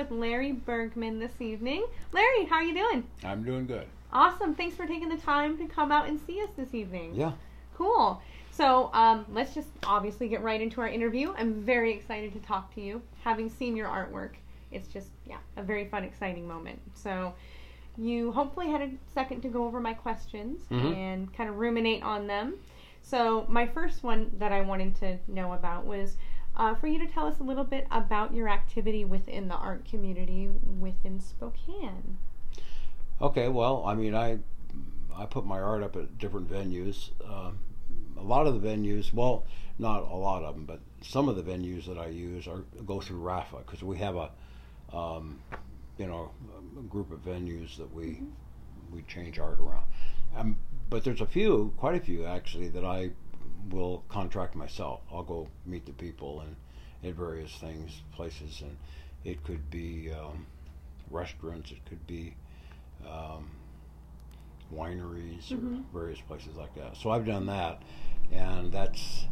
So we're here with Larry Bergman this evening. Larry, how are you doing? I'm doing good. Awesome. Thanks for taking the time to come out and see us this evening. Yeah. Cool. So um, let's just obviously get right into our interview. I'm very excited to talk to you. Having seen your artwork, it's just yeah a very fun, exciting moment. So you hopefully had a second to go over my questions Mhm. and kind of ruminate on them. So my first one that I wanted to know about was. Uh, for you to tell us a little bit about your activity within the art community within Spokane. Okay. Well, I mean, I I put my art up at different venues. Um, a lot of the venues, well, not a lot of them, but some of the venues that I use are go through RAFA because we have a um, you know a group of venues that we we change art around. Um, but there's a few, quite a few actually, that I will contract myself. I'll go meet the people and at various things, places, and it could be um, restaurants, it could be um, wineries or Mhm. various places like that. So I've done that, and that's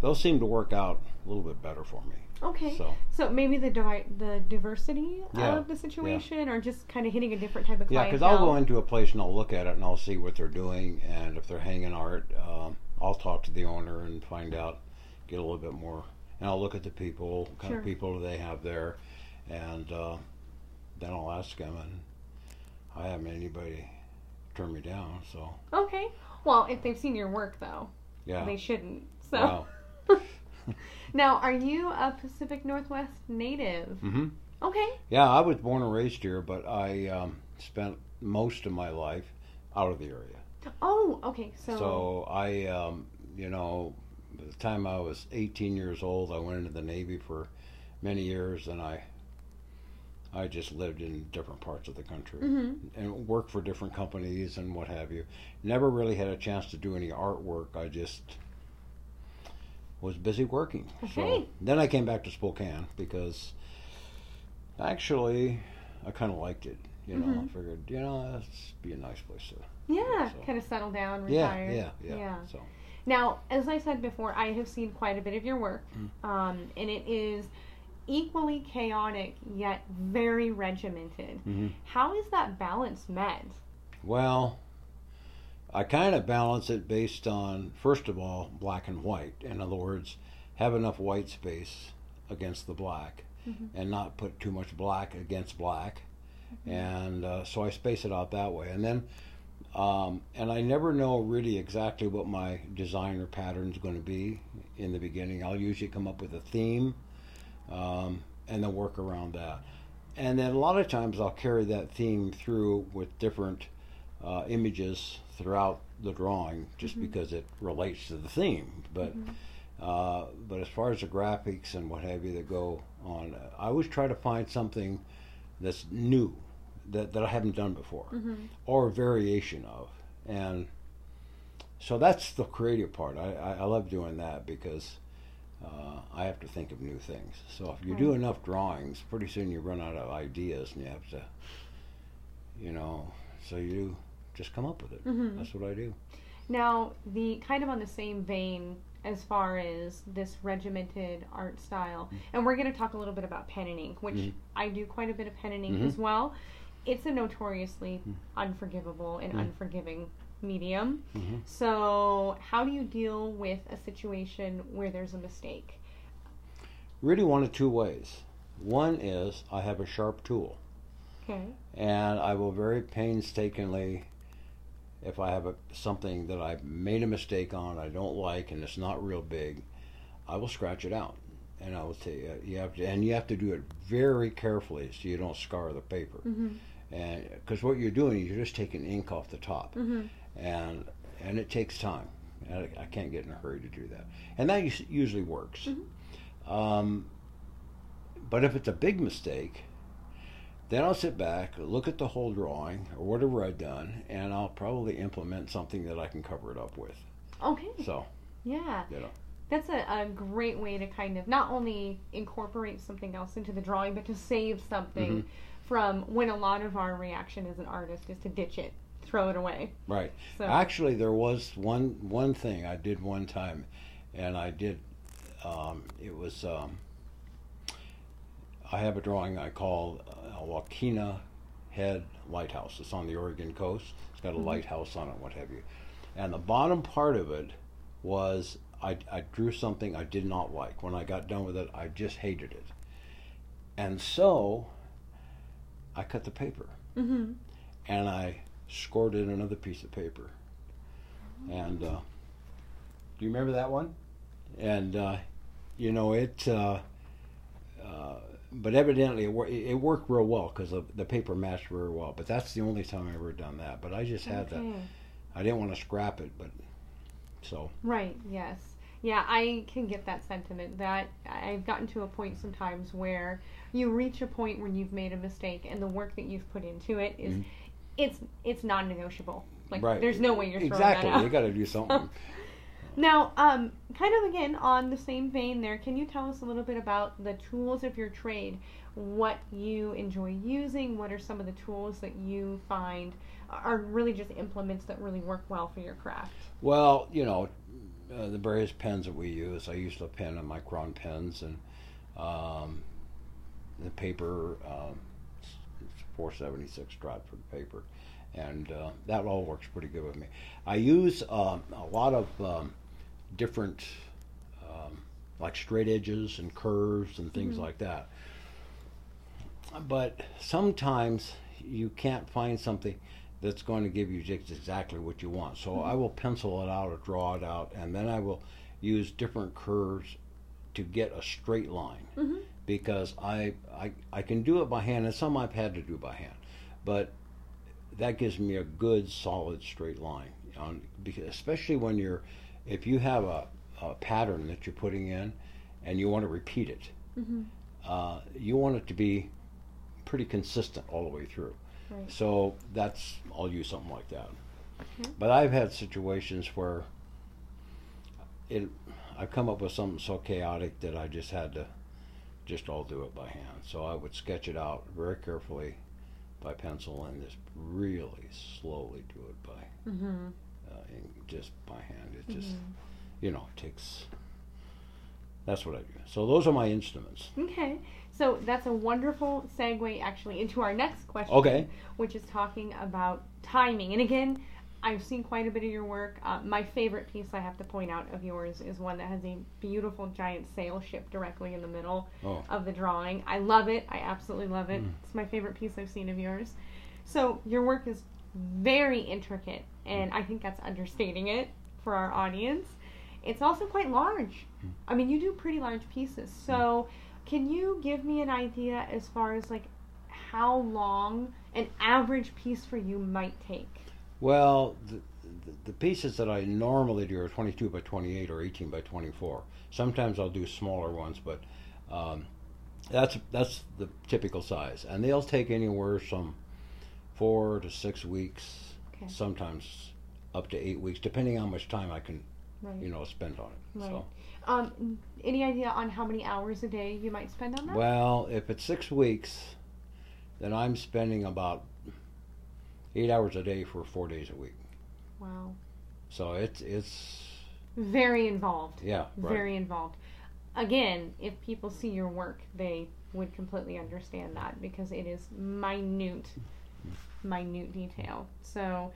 those seem to work out a little bit better for me. Okay. So So maybe the di- the diversity Yeah, of the situation, or just kind of hitting a different type of yeah, because I'll go into a place and I'll look at it and I'll see what they're doing, and if they're hanging art, um, I'll talk to the owner and find out, get a little bit more, and I'll look at the people, what kind Sure. of people do they have there, and uh, then I'll ask them, and I haven't anybody turn me down, so Okay. Well, if they've seen your work, though, yeah. they shouldn't. So Wow. now, are you a Pacific Northwest native? Mm-hmm. Okay. Yeah, I was born and raised here, but I um, spent most of my life out of the area. Oh, okay. So, So I, um, you know, by the time I was 18 years old, I went into the Navy for many years, and I, I just lived in different parts of the country hmm and worked for different companies and what have you. Never really had a chance to do any artwork. I just was busy working. Okay. So then I came back to Spokane because actually I kind of liked it. You know, Mhm. I figured, you know, that's be a nice place to. Yeah, So- kind of settle down, Yeah, retire. yeah, yeah, Yeah. So Now, as I said before, I have seen quite a bit of your work, Mm. um, and it is equally chaotic yet very regimented. mhm. How is that balance met? well, I kind of balance it based on first of all black and white. In other words, have enough white space against the black, Mhm. and not put too much black against black. And uh, so I space it out that way, and then. Um, and I never know really exactly what my design or pattern is going to be in the beginning. I'll usually come up with a theme um, and then work around that. And then a lot of times I'll carry that theme through with different uh, images throughout the drawing just Mhm. because it relates to the theme. But Mhm. uh, but as far as the graphics and what have you that go on, I always try to find something that's new that, that I haven't done before Mhm. or a variation of. And so that's the creative part. I, I, I love doing that because uh, I have to think of new things. So if you do enough drawings, pretty soon you run out of ideas and you have to, you know, so you just come up with it. Mhm. That's what I do. Now, the kind of on the same vein as far as this regimented art style, and we're going to talk a little bit about pen and ink, which Mhm. I do quite a bit of pen and ink Mhm. as well. It's a notoriously Mhm. unforgivable and Mhm. unforgiving medium. hmm So, how do you deal with a situation where there's a mistake? Really, one of two ways. One is I have a sharp tool. Okay. and I will very painstakingly, if I have a, something that I've made a mistake on, I don't like, and it's not real big, I will scratch it out, and I will tell you, you have to, and you have to do it very carefully so you don't scar the paper, Mm-hmm. And because what you're doing is you're just taking ink off the top, Mm-hmm. and and it takes time. And I, I can't get in a hurry to do that, and that usually works. Mhm. Um, but if it's a big mistake, then I'll sit back, look at the whole drawing or whatever I've done, and I'll probably implement something that I can cover it up with. Okay. So, Yeah. you know, That's a, a great way to kind of not only incorporate something else into the drawing, but to save something Mhm. From when a lot of our reaction as an artist is to ditch it, throw it away. right. So Actually, there was one one thing I did one time, and I did. Um, it was um, I have a drawing I call uh, Yaquina Head Lighthouse. It's on the Oregon coast. It's got a Mhm. lighthouse on it, what have you. And the bottom part of it was I, I drew something I did not like. When I got done with it, I just hated it. And so I cut the paper Mm-hmm. and I scored in another piece of paper. And uh, do you remember that one? And uh, you know it. Uh, uh, but evidently it, wor- it worked real well because the paper matched very well. But that's the only time I ever done that. But I just had that. Okay. I didn't want to scrap it, but so Right, yes. Yeah, I can get that sentiment that I've gotten to a point sometimes where you reach a point where you've made a mistake and the work that you've put into it is- Mhm. it's it's non-negotiable. Like right. there's no way you're throwing exactly. that out. You got to do something. Now, um, kind of again on the same vein there, can you tell us a little bit about the tools of your trade? What you enjoy using? What are some of the tools that you find are really just implements that really work well for your craft? Well, you know, uh, the various pens that we use. I use the pen and Micron pens, and um, the paper. Um, it's 476 drop for the paper, and uh, that all works pretty good with me. I use um, a lot of um, different, um, like straight edges and curves and things Mhm. like that. But sometimes you can't find something that's going to give you just exactly what you want. So I will pencil it out or draw it out, and then I will use different curves to get a straight line Mm-hmm. because I, I I can do it by hand, and some I've had to do by hand, but that gives me a good solid straight line. On because especially when you're if you have a, a pattern that you're putting in, and you want to repeat it, Mm-hmm. uh, you want it to be pretty consistent all the way through. Right. So that's I'll use something like that. Okay. But I've had situations where it I've come up with something so chaotic that I just had to just all do it by hand. So I would sketch it out very carefully by pencil and just really slowly do it by Mm-hmm. uh, just by hand. It just Mhm. you know takes. That's what I do. So those are my instruments. Okay, so that's a wonderful segue actually into our next question. Okay. Which is talking about timing. And again, I've seen quite a bit of your work. Uh, my favorite piece I have to point out of yours is one that has a beautiful giant sail ship directly in the middle Oh. of the drawing. I love it. I absolutely love it. Mm. It's my favorite piece I've seen of yours. So your work is very intricate, and I think that's understating it for our audience. It's also quite large. Mm. I mean, you do pretty large pieces. So, can you give me an idea as far as like how long an average piece for you might take? Well, the, the, the pieces that I normally do are 22 by 28 or 18 by 24. Sometimes I'll do smaller ones, but um, that's that's the typical size, and they'll take anywhere from four to six weeks, Okay. sometimes up to eight weeks, depending on how much time I can, Right. you know, spend on it. Right. So, Um, any idea on how many hours a day you might spend on that? well, if it's six weeks, then I'm spending about eight hours a day for four days a week. Wow. So it's it's Very involved. yeah right. Very involved. Again, if people see your work, they would completely understand that because it is minute, minute detail. So,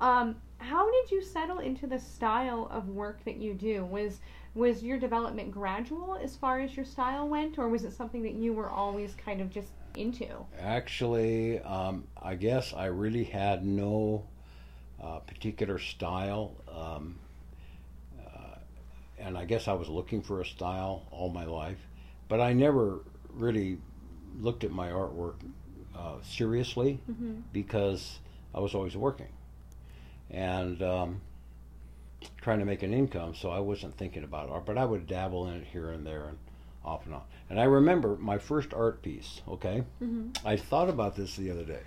um, how did you settle into the style of work that you do? Was was your development gradual as far as your style went, or was it something that you were always kind of just into? Actually, um, I guess I really had no uh, particular style, um, uh, and I guess I was looking for a style all my life, but I never really looked at my artwork uh, seriously Mm-hmm. because I was always working and um, trying to make an income, so I wasn't thinking about art, but I would dabble in it here and there and off and on. And I remember my first art piece, okay? Mm-hmm. I thought about this the other day.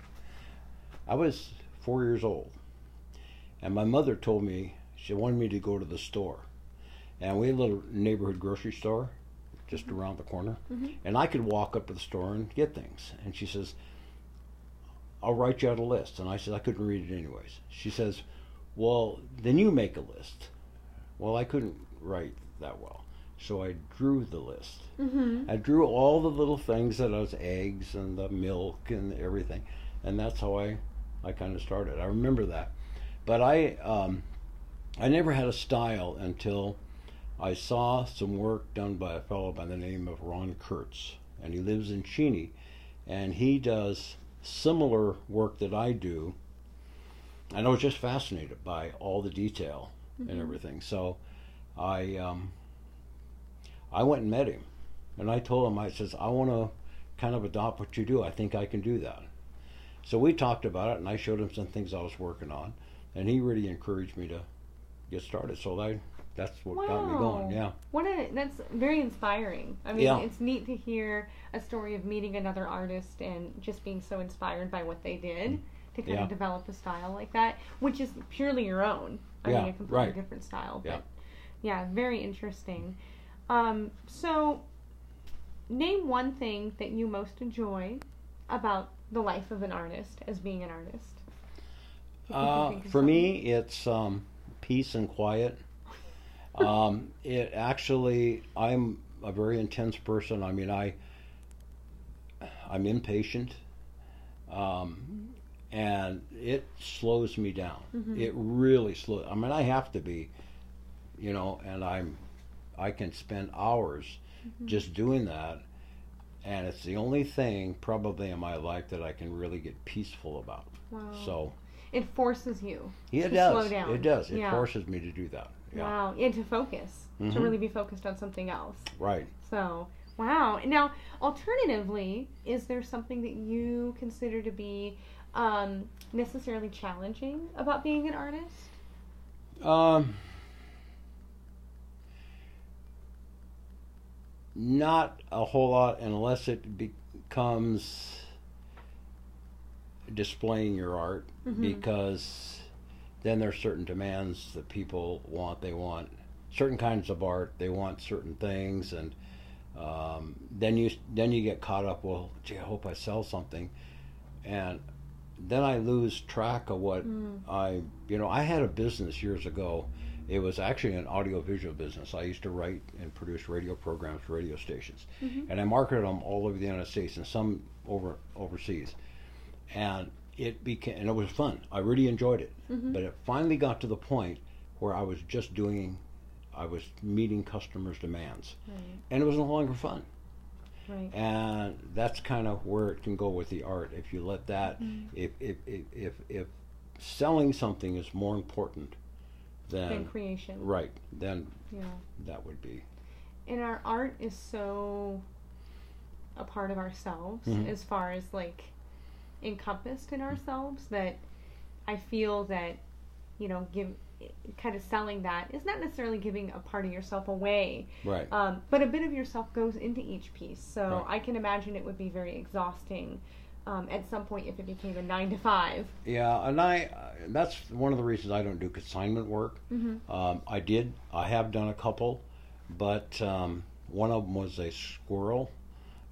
I was four years old, and my mother told me she wanted me to go to the store. And we had a little neighborhood grocery store just around the corner. Mhm. And I could walk up to the store and get things. And she says, I'll write you out a list. And I said, I couldn't read it anyways. She says, Well, then you make a list. Well, I couldn't write that well. So I drew the list. Mm-hmm. I drew all the little things that was eggs and the milk and everything, and that's how I, I kind of started. I remember that, but I, um, I never had a style until I saw some work done by a fellow by the name of Ron Kurtz, and he lives in Cheney, and he does similar work that I do. And I was just fascinated by all the detail and Mhm. everything. So, I, um, I went and met him, and I told him I says I want to kind of adopt what you do. I think I can do that. So we talked about it, and I showed him some things I was working on, and he really encouraged me to get started. So I, that's what got me going. Yeah. What a that's very inspiring. I mean, Yeah. it's neat to hear a story of meeting another artist and just being so inspired by what they did to kind Yeah. of develop a style like that, which is purely your own. I Yeah, mean, a completely right. different style. Yeah. But yeah, very interesting. Um, so, name one thing that you most enjoy about the life of an artist as being an artist. If you can Uh, for something. me, it's um, peace and quiet. um, it actually, I'm a very intense person. I mean, I, I'm impatient, um, and it slows me down. Mhm. It really slows. I mean, I have to be, you know, and I'm, I can spend hours Mhm. just doing that, and it's the only thing probably in my life that I can really get peaceful about. Wow. So. it forces you. Yeah, it to does. slow down. It does. It Yeah. forces me to do that. Yeah. Wow, and to focus, to Mhm. really be focused on something else. Right. So, wow. Now, alternatively, is there something that you consider to be um, necessarily challenging about being an artist? Um. Not a whole lot unless it becomes displaying your art Mhm. because then there's certain demands that people want. They want certain kinds of art. They want certain things, and um, then you then you get caught up. Well, gee, I hope I sell something, and then I lose track of what Mm. I you know I had a business years ago. It was actually an audiovisual business. I used to write and produce radio programs for radio stations, Mhm. and I marketed them all over the United States and some over overseas. And it became and it was fun. I really enjoyed it. Mhm. But it finally got to the point where I was just doing, I was meeting customers' demands, Right, and it was no longer fun. Right. And that's kind of where it can go with the art. If you let that, Mhm. if if if if, if selling something is more important Than than creation. right, then Yeah. that would be And our art is so a part of ourselves Mhm. as far as like encompassed in ourselves that I feel that you know give kind of selling that is not necessarily giving a part of yourself away right. um, but a bit of yourself goes into each piece so Right. I can imagine it would be very exhausting um, at some point if it became a nine to five Yeah, and I uh, that's one of the reasons I don't do consignment work. mm-hmm. Um, I did. I have done a couple, but um, one of them was a squirrel,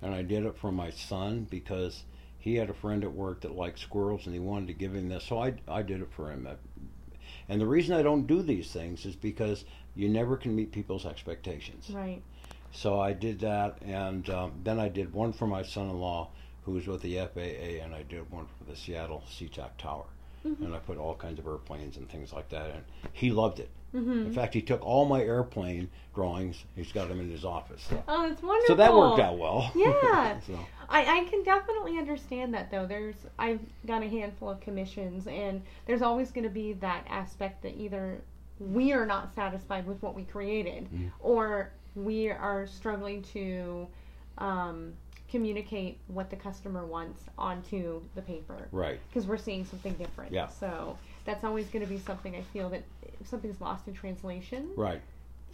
and I did it for my son because he had a friend at work that liked squirrels, and he wanted to give him this. So I I did it for him. And the reason I don't do these things is because you never can meet people's expectations. right So I did that, and um, then I did one for my son-in-law, who was with the FAA, and I did one for the Seattle SeaTac Tower, Mhm. and I put all kinds of airplanes and things like that, and he loved it. mm-hmm. In fact, he took all my airplane drawings. He's got them in his office. oh that's wonderful So that worked out well. Yeah. so, I, I can definitely understand that though. There's I've done a handful of commissions and there's always going to be that aspect that either we are not satisfied with what we created Mhm. or we are struggling to um, communicate what the customer wants onto the paper right. because we're seeing something different. Yeah. So that's always going to be something I feel that if something's lost in translation. Right.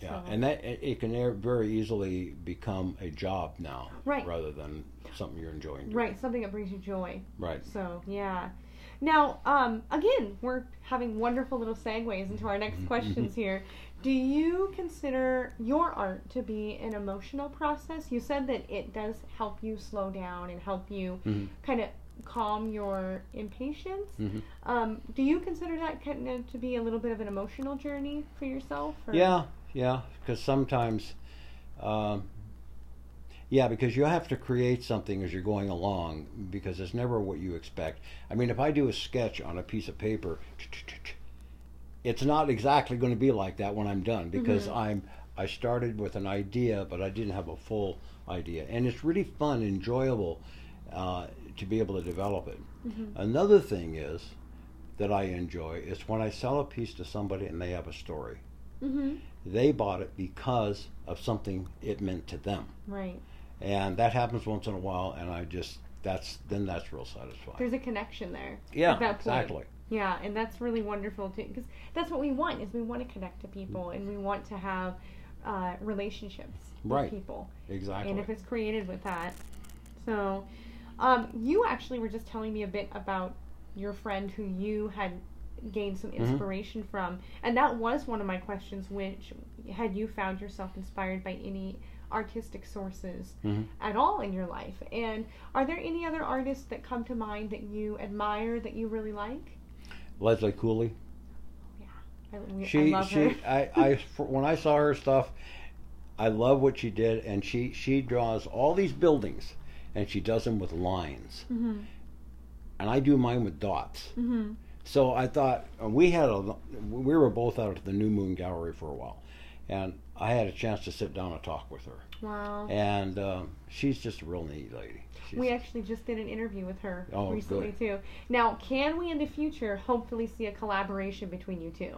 Yeah, So- and that it can very easily become a job now, Right. rather than something you're enjoying. doing. Right, something that brings you joy. Right. So yeah. Now, um, again, we're having wonderful little segues into our next questions here. Do you consider your art to be an emotional process? You said that it does help you slow down and help you Mhm. kind of calm your impatience. Mhm. Um, do you consider that kind of to be a little bit of an emotional journey for yourself? Or? Yeah, yeah, because sometimes Um, yeah, because you have to create something as you're going along because it's never what you expect. I mean, if I do a sketch on a piece of paper, it's not exactly going to be like that when I'm done because Mhm. I'm I started with an idea, but I didn't have a full idea, and it's really fun, enjoyable uh, to be able to develop it. Mhm. Another thing is that I enjoy is when I sell a piece to somebody and they have a story. Mhm. They bought it because of something it meant to them, Right. and that happens once in a while. And I just that's then that's real satisfying. There's a connection there. yeah, at that point. exactly. Yeah, and that's really wonderful too, because that's what we want is we want to connect to people and we want to have uh, relationships Right. with people. Exactly. And if it's created with that, so um, you actually were just telling me a bit about your friend who you had gained some Mhm. inspiration from, and that was one of my questions. Which had you found yourself inspired by any artistic sources Mhm. at all in your life? And are there any other artists that come to mind that you admire that you really like? Leslie Cooley. I, we, She I love she her. I, I when I saw her stuff, I love what she did, and she she draws all these buildings, and she does them with lines, hmm and I do mine with dots. hmm So I thought we had a we were both out at the New Moon Gallery for a while, and I had a chance to sit down and talk with her, Wow. and um, she's just a real neat lady. She's, We actually just did an interview with her Oh, recently too. Now, can we in the future hopefully see a collaboration between you two?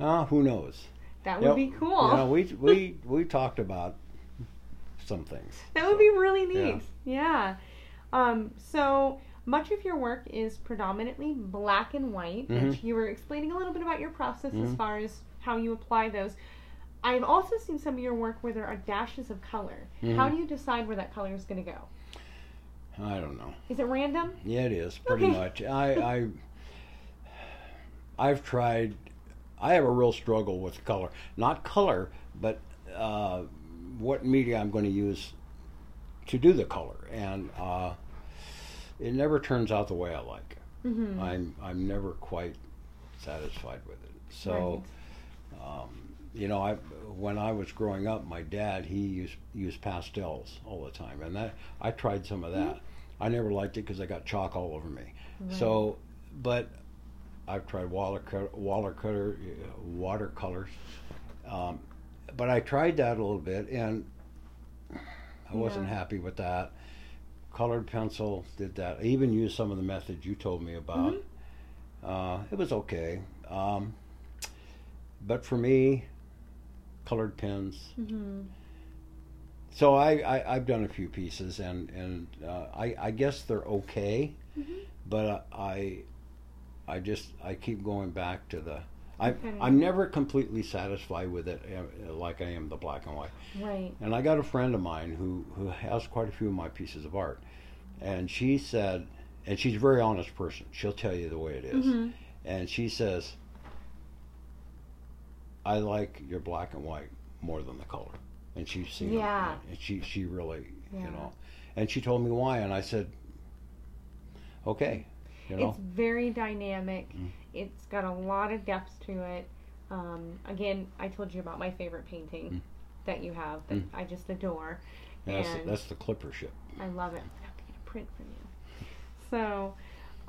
uh, who knows? That would Yep. be cool. You know, we we we talked about some things. that would be really Yeah. neat. Yeah. Um, so much of your work is predominantly black and white, which Mhm. you were explaining a little bit about your process as Mhm. far as how you apply those. I've also seen some of your work where there are dashes of color. How Mhm. do you decide where that color is going to go? I don't know. Is it random? Yeah, it is pretty Okay. much. I, I I've tried. I have a real struggle with color. Not color, but uh, what media I'm going to use to do the color, and uh, it never turns out the way I like. Mm-hmm. I'm I'm never quite satisfied with it. So. Um, you know, I when I was growing up, my dad he used used pastels all the time, and that I tried some of that. I never liked it because I got chalk all over me. Right. So, but I've tried watercolor, watercolor, watercolors, um, but I tried that a little bit, and I wasn't happy with that. Colored pencil did that. I even used some of the methods you told me about. Mhm. Uh, it was okay, um, but for me, colored pens. Mm-hmm. So I, I I've done a few pieces, and and uh, I I guess they're okay Mm-hmm. but I, I just I keep going back to the. I Okay. I'm never completely satisfied with it, uh, like I am the black and white. Right. And I got a friend of mine who who has quite a few of my pieces of art, and she said, and she's a very honest person. She'll tell you the way it is. Mm-hmm. and she says, "I like your black and white more than the color." And she's seen it, Yeah. and she she really Yeah. you know, and she told me why, and I said, "Okay." You know, It's very dynamic. Mm. It's got a lot of depth to it. Um, again, I told you about my favorite painting Mm. that you have that Mm. I just adore. And that's, and- that's the clipper ship. I love it. I have to print from you. So,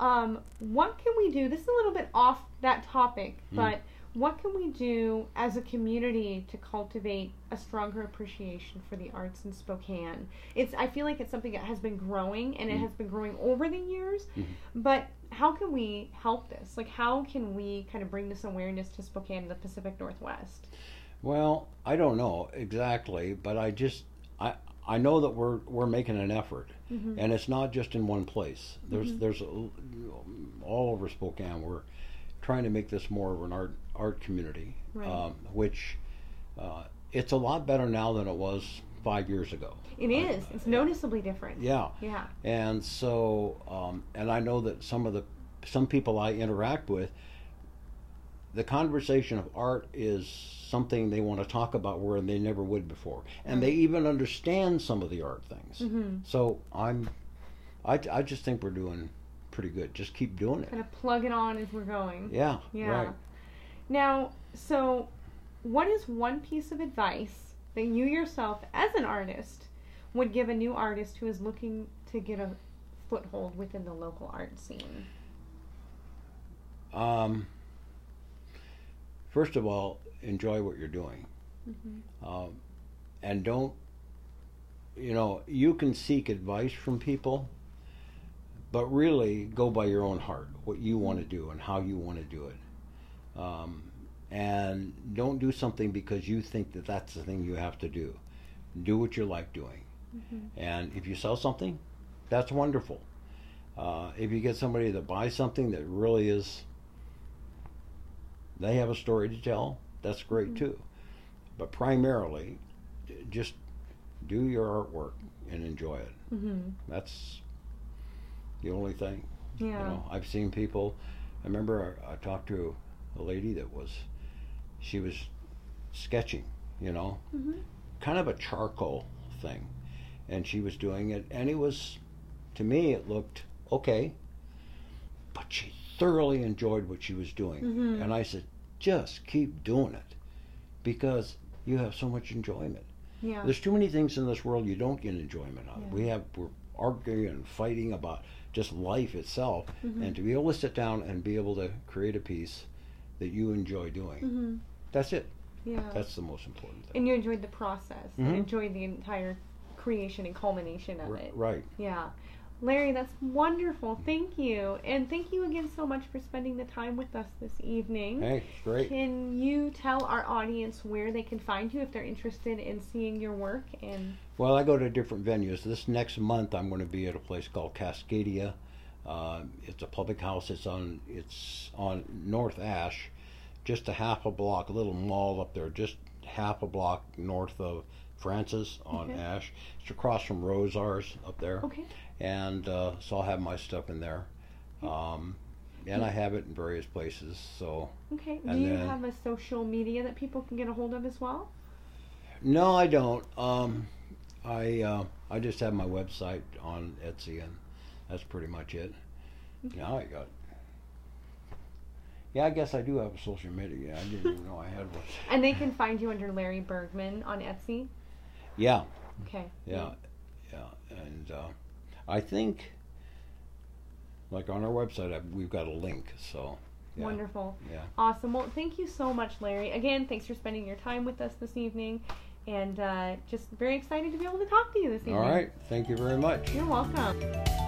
um, what can we do? This is a little bit off that topic, Mm. but what can we do as a community to cultivate a stronger appreciation for the arts in Spokane? It's I feel like it's something that has been growing and it Mm. has been growing over the years. Mhm. But how can we help this? Like how can we kind of bring this awareness to Spokane and the Pacific Northwest? Well, I don't know exactly, but I just I I know that we're we're making an effort, Mm-hmm. and it's not just in one place. There's Mhm. there's a, all over Spokane. We're trying to make this more of an art art community, Right. um, which uh, it's a lot better now than it was five years ago. It is. It's noticeably different. Yeah, Yeah. and so um, and I know that some of the some people I interact with, the conversation of art is something they want to talk about where they never would before, and they even understand some of the art things. Mm-hmm. So I'm, I, I just think we're doing pretty good. Just keep doing it. Kind of plug it on as we're going. Yeah, Yeah. right. Now, so what is one piece of advice that you yourself, as an artist, would give a new artist who is looking to get a foothold within the local art scene? Um, first of all, enjoy what you're doing. Mm-hmm. Um, and don't, you know, you can seek advice from people, but really go by your own heart, what you want to do and how you want to do it. Um, and don't do something because you think that that's the thing you have to do. Do what you like doing. Mm-hmm. And if you sell something, that's wonderful. Uh, if you get somebody that buys something that really is, they have a story to tell, that's great Mhm. too. But primarily, just do your artwork and enjoy it. Mm-hmm. That's the only thing. Yeah. You know, I've seen people. I remember I, I talked to a lady that was, she was sketching, you know, Mm-hmm. kind of a charcoal thing, and she was doing it, and it was, to me, it looked okay, but she thoroughly enjoyed what she was doing, Mhm. and I said, just keep doing it, because you have so much enjoyment. Yeah. There's too many things in this world you don't get enjoyment out of. Yeah. We have we're arguing and fighting about just life itself, Mhm. and to be able to sit down and be able to create a piece that you enjoy doing, Mm-hmm. that's it. Yeah. That's the most important thing. and you enjoyed the process Mhm. and enjoyed the entire creation and culmination of R- it. right. Yeah. Larry, that's wonderful. Thank you. And thank you again so much for spending the time with us this evening. Hey, great. Can you tell our audience where they can find you if they're interested in seeing your work and Well, I go to different venues. This next month, I'm going to be at a place called Cascadia. Uh, it's a public house. It's on it's on North Ash, just a half a block, a little mall up there, just half a block north of Francis on Okay. Ash. It's across from Rosauers up there, Okay. and uh, so I'll have my stuff in there. Um, and I have it in various places. So Okay. Do you then- have a social media that people can get a hold of as well? no, I don't. Um, I uh, I just have my website on Etsy, and that's pretty much it. Now I got. Yeah, I guess I do have a social media. I didn't even know I had one. And they can find you under Larry Bergman on Etsy. Yeah, Okay. yeah, yeah, and uh, I think, like on our website, I, we've got a link. So yeah, Wonderful. yeah. Awesome. Well, thank you so much, Larry. Again, thanks for spending your time with us this evening. And uh, just very excited to be able to talk to you this evening. All right. Thank you very much. You're welcome.